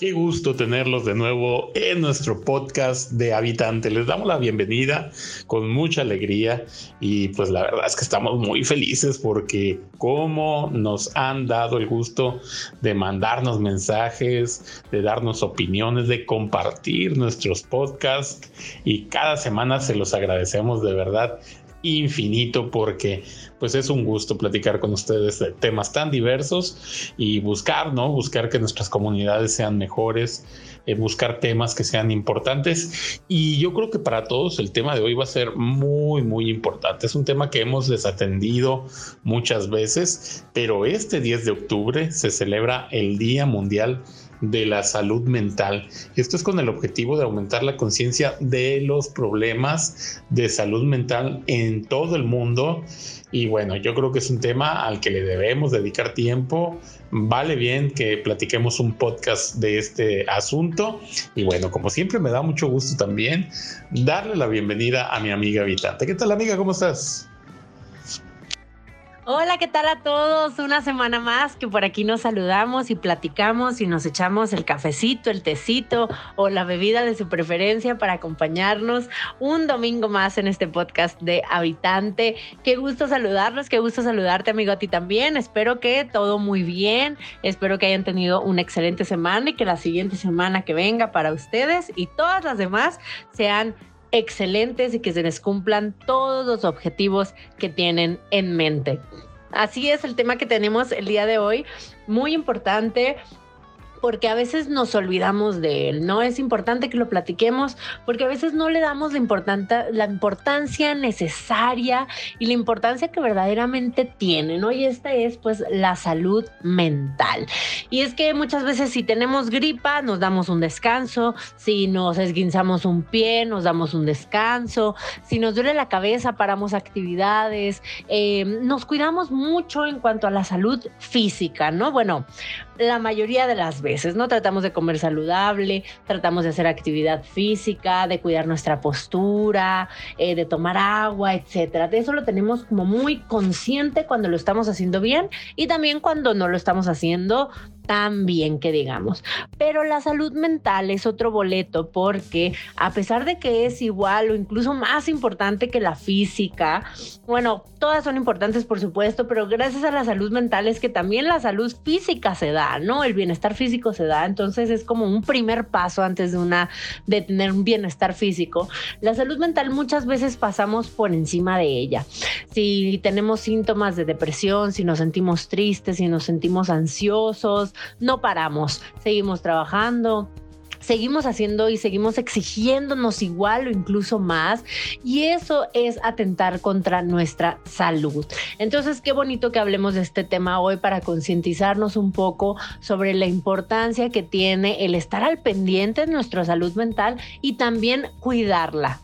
Qué gusto tenerlos de nuevo en nuestro podcast de Habitante. Les damos la bienvenida con mucha alegría y pues la verdad es que estamos muy felices porque como nos han dado el gusto de mandarnos mensajes, de darnos opiniones, de compartir nuestros podcasts y cada semana se los agradecemos de verdad infinito porque pues es un gusto platicar con ustedes de temas tan diversos y buscar, ¿no? Buscar que nuestras comunidades sean mejores, eh, buscar temas que sean importantes y yo creo que para todos el tema de hoy va a ser muy, muy importante. Es un tema que hemos desatendido muchas veces, pero este 10 de octubre se celebra el Día Mundial de la salud mental. Esto es con el objetivo de aumentar la conciencia de los problemas de salud mental en todo el mundo. Y bueno, yo creo que es un tema al que le debemos dedicar tiempo. Vale bien que platiquemos un podcast de este asunto. Y bueno, como siempre me da mucho gusto también darle la bienvenida a mi amiga Habitante. ¿Qué tal amiga? ¿Cómo estás? Hola, ¿qué tal a todos? Una semana más que por aquí nos saludamos y platicamos y nos echamos el cafecito, el tecito o la bebida de su preferencia para acompañarnos un domingo más en este podcast de Habitante. Qué gusto saludarlos, qué gusto saludarte amigo a ti también. Espero que todo muy bien, espero que hayan tenido una excelente semana y que la siguiente semana que venga para ustedes y todas las demás sean excelentes y que se les cumplan todos los objetivos que tienen en mente. Así es el tema que tenemos el día de hoy, muy importante porque a veces nos olvidamos de él, ¿no? Es importante que lo platiquemos porque a veces no le damos la, la importancia necesaria y la importancia que verdaderamente tiene, ¿no? Y esta es pues la salud mental. Y es que muchas veces si tenemos gripa nos damos un descanso, si nos esguinzamos un pie nos damos un descanso, si nos duele la cabeza paramos actividades, eh, nos cuidamos mucho en cuanto a la salud física, ¿no? Bueno, la mayoría de las veces, ¿no? Tratamos de comer saludable, tratamos de hacer actividad física, de cuidar nuestra postura, eh, de tomar agua, etcétera. De eso lo tenemos como muy consciente cuando lo estamos haciendo bien y también cuando no lo estamos haciendo tan bien que digamos. Pero la salud mental es otro boleto porque a pesar de que es igual o incluso más importante que la física, bueno, todas son importantes por supuesto, pero gracias a la salud mental es que también la salud física se da, ¿no? El bienestar físico se da, entonces es como un primer paso antes de una de tener un bienestar físico. La salud mental muchas veces pasamos por encima de ella. Si tenemos síntomas de depresión, si nos sentimos tristes, si nos sentimos ansiosos, no paramos, seguimos trabajando, seguimos haciendo y seguimos exigiéndonos igual o incluso más y eso es atentar contra nuestra salud. Entonces, qué bonito que hablemos de este tema hoy para concientizarnos un poco sobre la importancia que tiene el estar al pendiente de nuestra salud mental y también cuidarla.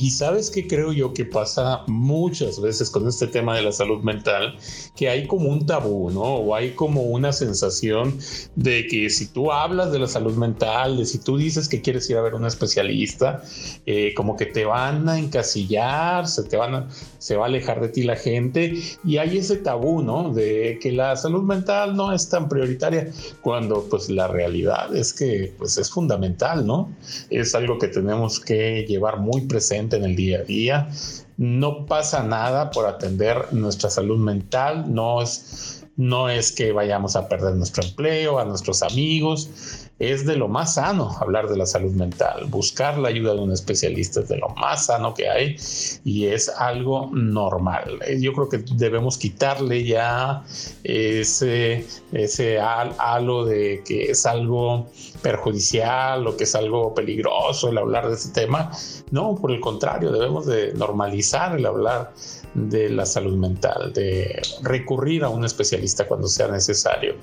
Y sabes qué creo yo que pasa muchas veces con este tema de la salud mental, que hay como un tabú, ¿no? O hay como una sensación de que si tú hablas de la salud mental, de si tú dices que quieres ir a ver un especialista, eh, como que te van a encasillar, se te van a, se va a alejar de ti la gente y hay ese tabú, ¿no? De que la salud mental no es tan prioritaria cuando pues la realidad es que pues es fundamental, ¿no? Es algo que tenemos que llevar muy presente en el día a día. No pasa nada por atender nuestra salud mental, no es, no es que vayamos a perder nuestro empleo, a nuestros amigos, es de lo más sano hablar de la salud mental. Buscar la ayuda de un especialista es de lo más sano que hay y es algo normal. Eh, yo creo que debemos quitarle ya ese, ese halo de que es algo perjudicial o que es algo peligroso el hablar de ese tema. No, por el contrario, debemos de normalizar el hablar de la salud mental, de recurrir a un especialista cuando sea necesario.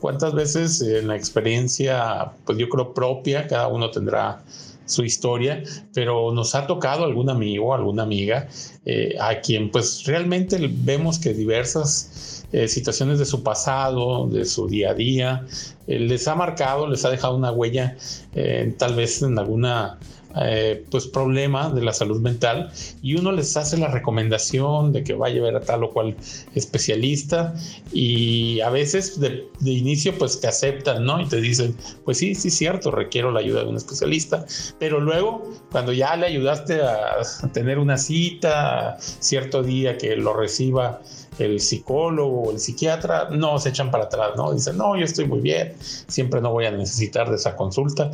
¿Cuántas veces en la experiencia, pues yo creo propia, cada uno tendrá su historia, pero nos ha tocado algún amigo, alguna amiga, eh, a quien pues realmente vemos que diversas eh, situaciones de su pasado, de su día a día, eh, les ha marcado, les ha dejado una huella, tal vez en alguna eh, pues problema de la salud mental y uno les hace la recomendación de que vaya a ver a tal o cual especialista y a veces de, inicio pues te aceptan, ¿no? Y te dicen, pues sí, sí, cierto, requiero la ayuda de un especialista, pero luego cuando ya le ayudaste a tener una cita cierto día que lo reciba el psicólogo o el psiquiatra, no se echan para atrás, ¿no? Dicen, no, yo estoy muy bien, siempre no voy a necesitar de esa consulta.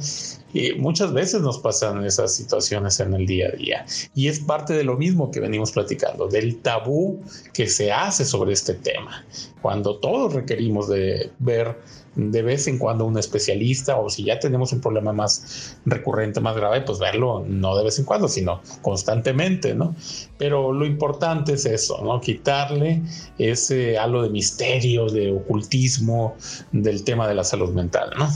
Y muchas veces nos pasan esas situaciones en el día a día. Y es parte de lo mismo que venimos platicando, del tabú que se hace sobre este tema. Cuando todos requerimos de ver de vez en cuando un especialista o si ya tenemos un problema más recurrente, más grave, pues verlo no de vez en cuando, sino constantemente, ¿no? Pero lo importante es eso, ¿no? Quitarle ese halo de misterio, de ocultismo del tema de la salud mental, ¿no?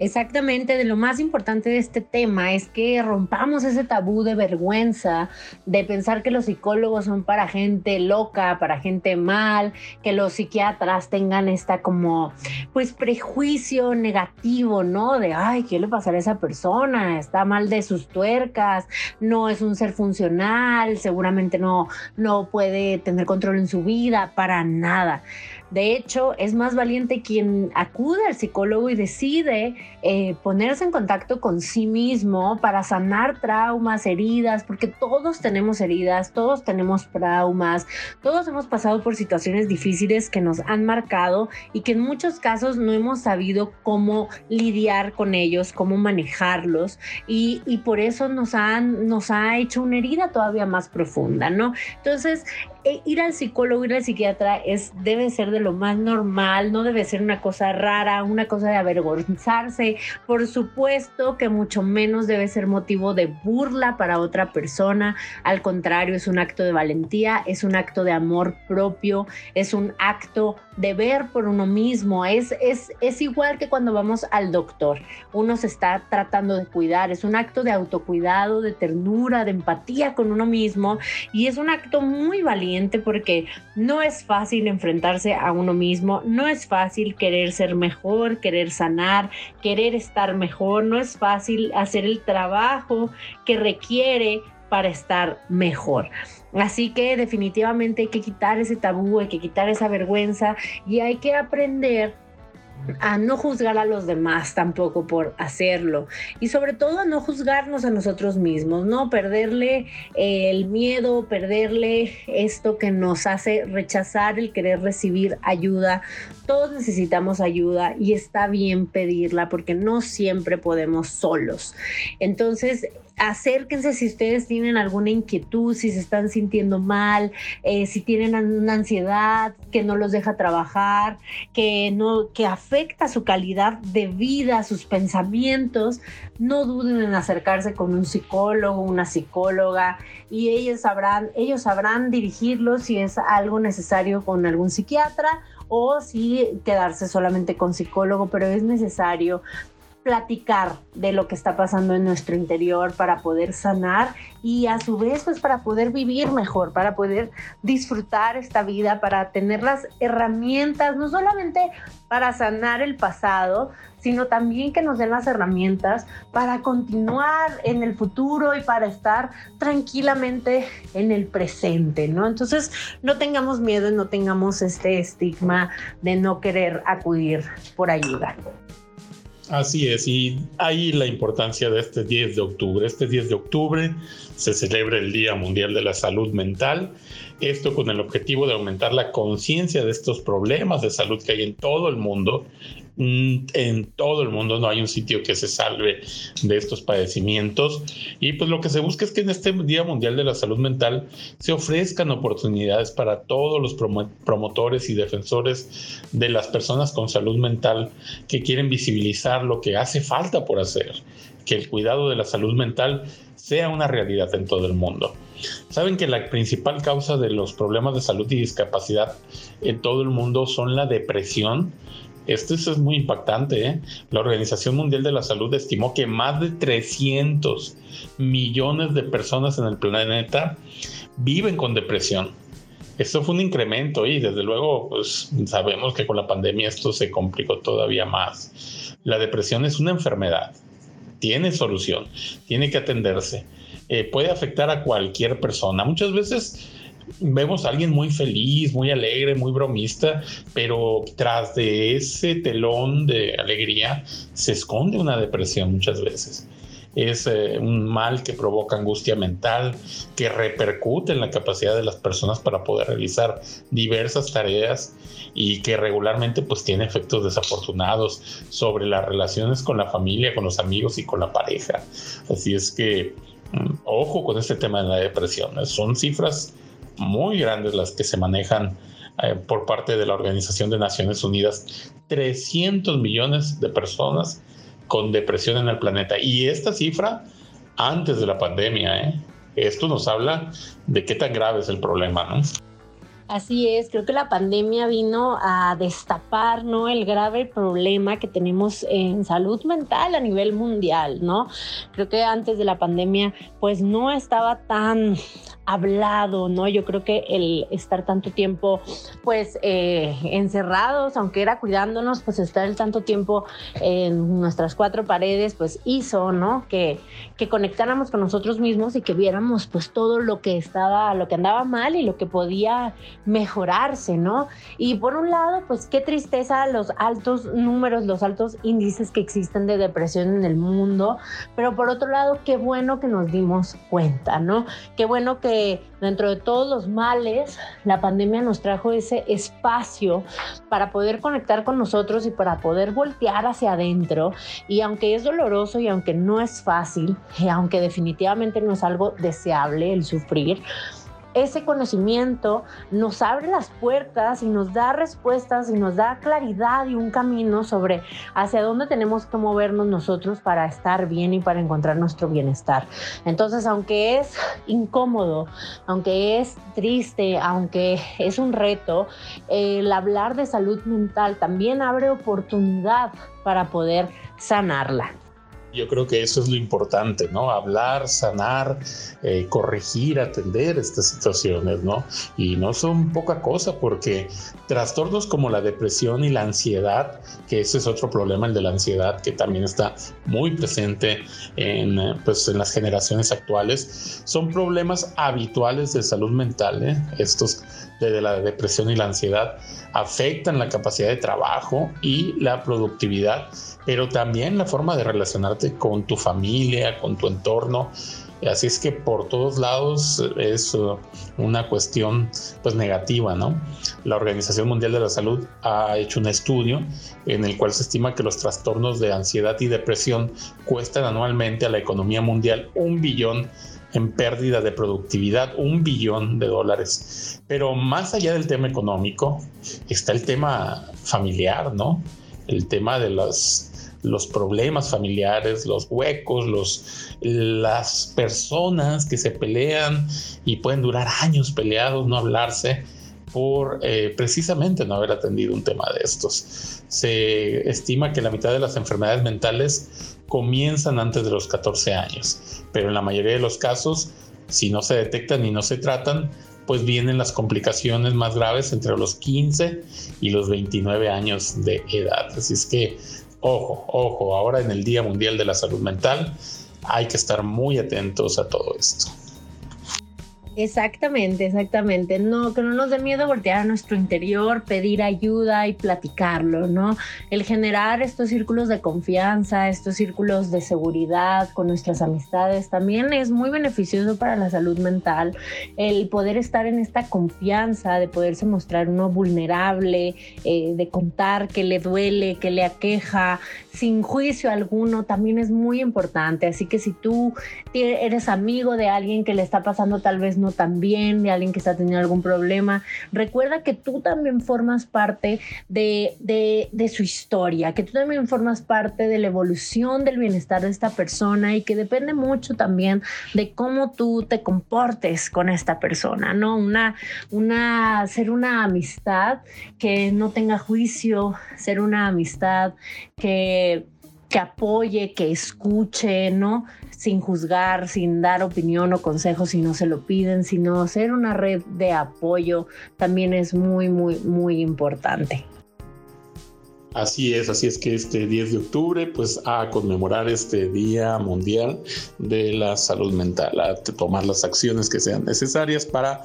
Exactamente, de lo más importante de este tema es que rompamos ese tabú de vergüenza, de pensar que los psicólogos son para gente loca, para gente mal, que los psiquiatras tengan esta como, pues, prejuicio negativo, ¿no? De, ay, ¿qué le pasará a esa persona? Está mal de sus tuercas, no es un ser funcional, seguramente no, no puede tener control en su vida, para nada. De hecho, es más valiente quien acude al psicólogo y decide eh, ponerse en contacto con sí mismo para sanar traumas, heridas, porque todos tenemos heridas, todos tenemos traumas, todos hemos pasado por situaciones difíciles que nos han marcado y que en muchos casos no hemos sabido cómo lidiar con ellos, cómo manejarlos y, por eso nos, han, nos ha hecho una herida todavía más profunda, ¿no? Entonces, ir al psicólogo, ir al psiquiatra es, debe ser de lo más normal, no debe ser una cosa rara, una cosa de avergonzarse. Por supuesto que mucho menos debe ser motivo de burla para otra persona. Al contrario, es un acto de valentía, es un acto de amor propio, es un acto de ver por uno mismo. Es, es, es igual que cuando vamos al doctor. Uno se está tratando de cuidar, es un acto de autocuidado, de ternura, de empatía con uno mismo y es un acto muy valiente porque no es fácil enfrentarse a uno mismo, no es fácil querer ser mejor, querer sanar, querer estar mejor, no es fácil hacer el trabajo que requiere para estar mejor. Así que definitivamente hay que quitar ese tabú, hay que quitar esa vergüenza y hay que aprender a no juzgar a los demás tampoco por hacerlo y sobre todo a no juzgarnos a nosotros mismos, no perderle eh, el miedo, perderle esto que nos hace rechazar el querer recibir ayuda. Todos necesitamos ayuda y está bien pedirla porque no siempre podemos solos. Entonces, acérquense si ustedes tienen alguna inquietud, si se están sintiendo mal, eh, si tienen una ansiedad que no los deja trabajar, que no, que afecta su calidad de vida, sus pensamientos, no duden en acercarse con un psicólogo, una psicóloga, y ellos sabrán, ellos sabrán dirigirlos si es algo necesario con algún psiquiatra o si quedarse solamente con psicólogo, pero es necesario platicar de lo que está pasando en nuestro interior para poder sanar y a su vez pues para poder vivir mejor, para poder disfrutar esta vida, para tener las herramientas, no solamente para sanar el pasado, sino también que nos den las herramientas para continuar en el futuro y para estar tranquilamente en el presente, ¿no? Entonces, no tengamos miedo, no tengamos este estigma de no querer acudir por ayuda. Así es, y ahí la importancia de este 10 de octubre. Este 10 de octubre se celebra el Día Mundial de la Salud Mental, esto con el objetivo de aumentar la conciencia de estos problemas de salud que hay en todo el mundo en todo el mundo no hay un sitio que se salve de estos padecimientos y pues lo que se busca es que en este Día Mundial de la Salud Mental se ofrezcan oportunidades para todos los promotores y defensores de las personas con salud mental que quieren visibilizar lo que hace falta por hacer, que el cuidado de la salud mental sea una realidad en todo el mundo. Saben que la principal causa de los problemas de salud y discapacidad en todo el mundo son la depresión, esto, es muy impactante. ¿eh? La Organización Mundial de la Salud estimó que más de 300 millones de personas en el planeta viven con depresión. Esto fue un incremento y desde luego pues, sabemos que con la pandemia esto se complicó todavía más. La depresión es una enfermedad tiene solución, tiene que atenderse. Eh, puede afectar a cualquier persona. Muchas veces vemos a alguien muy feliz, muy alegre, muy bromista, pero tras de ese telón de alegría se esconde una depresión muchas veces. Es eh, un mal que provoca angustia mental, que repercute en la capacidad de las personas para poder realizar diversas tareas y que regularmente pues tiene efectos desafortunados sobre las relaciones con la familia, con los amigos y con la pareja. Así es que mm, ojo con este tema de la depresión. Son cifras muy grandes las que se manejan eh, por parte de la Organización de Naciones Unidas. 300 millones de personas con depresión en el planeta. Y esta cifra antes de la pandemia. ¿eh? Esto nos habla de qué tan grave es el problema, ¿no? Así es, creo que la pandemia vino a destapar ¿no? el grave problema que tenemos en salud mental a nivel mundial, ¿no? Creo que antes de la pandemia pues no estaba tan hablado, ¿no? Yo creo que el estar tanto tiempo, pues, eh, encerrados, aunque era cuidándonos, pues estar el tanto tiempo en nuestras cuatro paredes, pues hizo, ¿no? Que, que conectáramos con nosotros mismos y que viéramos, pues, todo lo que estaba, lo que andaba mal y lo que podía mejorarse, ¿no? Y por un lado, pues, qué tristeza los altos números, los altos índices que existen de depresión en el mundo, pero por otro lado, qué bueno que nos dimos cuenta, ¿no? Qué bueno que dentro de todos los males, la pandemia nos trajo ese espacio para poder conectar con nosotros y para poder voltear hacia adentro. Y aunque es doloroso y aunque no es fácil, y aunque definitivamente no es algo deseable el sufrir, ese conocimiento nos abre las puertas y nos da respuestas y nos da claridad y un camino sobre hacia dónde tenemos que movernos nosotros para estar bien y para encontrar nuestro bienestar. Entonces, aunque es incómodo, aunque es triste, aunque es un reto, el hablar de salud mental también abre oportunidad para poder sanarla. Yo creo que eso es lo importante, ¿no? Hablar, sanar, eh, corregir, atender estas situaciones, ¿no? Y no son poca cosa porque trastornos como la depresión y la ansiedad, que ese es otro problema, el de la ansiedad, que también está muy presente en, eh, pues, en las generaciones actuales, son problemas habituales de salud mental, ¿eh? Estos de la depresión y la ansiedad afectan la capacidad de trabajo y la productividad, pero también la forma de con tu familia, con tu entorno. Así es que por todos lados es uh, una cuestión pues negativa, ¿no? La Organización Mundial de la Salud ha hecho un estudio en el cual se estima que los trastornos de ansiedad y depresión cuestan anualmente a la economía mundial un billón en pérdida de productividad, un billón de dólares. Pero más allá del tema económico, está el tema familiar, ¿no? El tema de los, los problemas familiares, los huecos, los, las personas que se pelean y pueden durar años peleados, no hablarse por eh, precisamente no haber atendido un tema de estos. Se estima que la mitad de las enfermedades mentales comienzan antes de los 14 años, pero en la mayoría de los casos, si no se detectan y no se tratan, pues vienen las complicaciones más graves entre los 15 y los 29 años de edad. Así es que, ojo, ojo, ahora en el Día Mundial de la Salud Mental hay que estar muy atentos a todo esto. Exactamente, exactamente. No, que no nos dé miedo voltear a nuestro interior, pedir ayuda y platicarlo, ¿no? El generar estos círculos de confianza, estos círculos de seguridad con nuestras amistades también es muy beneficioso para la salud mental. El poder estar en esta confianza, de poderse mostrar uno vulnerable, eh, de contar que le duele, que le aqueja, sin juicio alguno, también es muy importante. Así que si tú eres amigo de alguien que le está pasando tal vez no también, de alguien que está teniendo algún problema. Recuerda que tú también formas parte de, de, su historia, que tú también formas parte de la evolución del bienestar de esta persona y que depende mucho también de cómo tú te comportes con esta persona, ¿no? Una, una, ser una amistad que no tenga juicio, ser una amistad que que apoye, que escuche, ¿no? Sin juzgar, sin dar opinión o consejo si no se lo piden, sino ser una red de apoyo también es muy, muy, muy importante. Así es, así es que este 10 de octubre, pues a conmemorar este Día Mundial de la Salud Mental, a tomar las acciones que sean necesarias para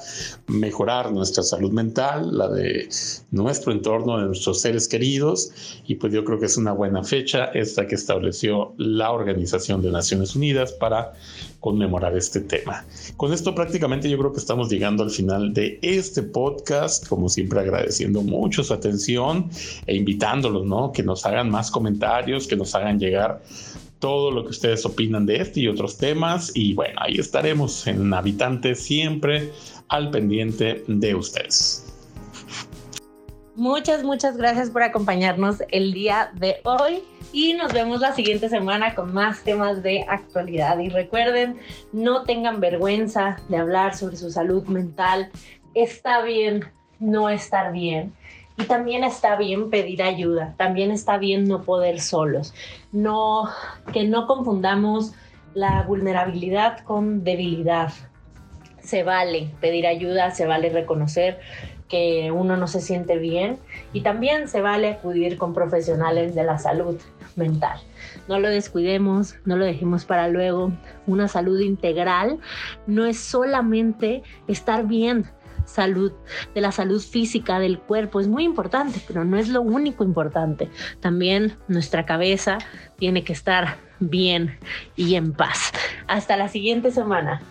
mejorar nuestra salud mental, la de nuestro entorno, de nuestros seres queridos, y pues yo creo que es una buena fecha esta que estableció la Organización de Naciones Unidas para conmemorar este tema. Con esto prácticamente yo creo que estamos llegando al final de este podcast, como siempre agradeciendo mucho su atención e invitándolos, Que nos hagan más comentarios, que nos hagan llegar todo lo que ustedes opinan de este y otros temas. Y bueno, ahí estaremos en Habitante siempre al pendiente de ustedes. Muchas, muchas gracias por acompañarnos el día de hoy y nos vemos la siguiente semana con más temas de actualidad. Y recuerden, no tengan vergüenza de hablar sobre su salud mental. Está bien no estar bien. Y también está bien pedir ayuda, también está bien no poder solos. No que no confundamos la vulnerabilidad con debilidad. Se vale pedir ayuda, se vale reconocer que uno no se siente bien y también se vale acudir con profesionales de la salud mental. No lo descuidemos, no lo dejemos para luego. Una salud integral no es solamente estar bien, salud, de la salud física del cuerpo es muy importante, pero no es lo único importante. También nuestra cabeza tiene que estar bien y en paz. Hasta la siguiente semana.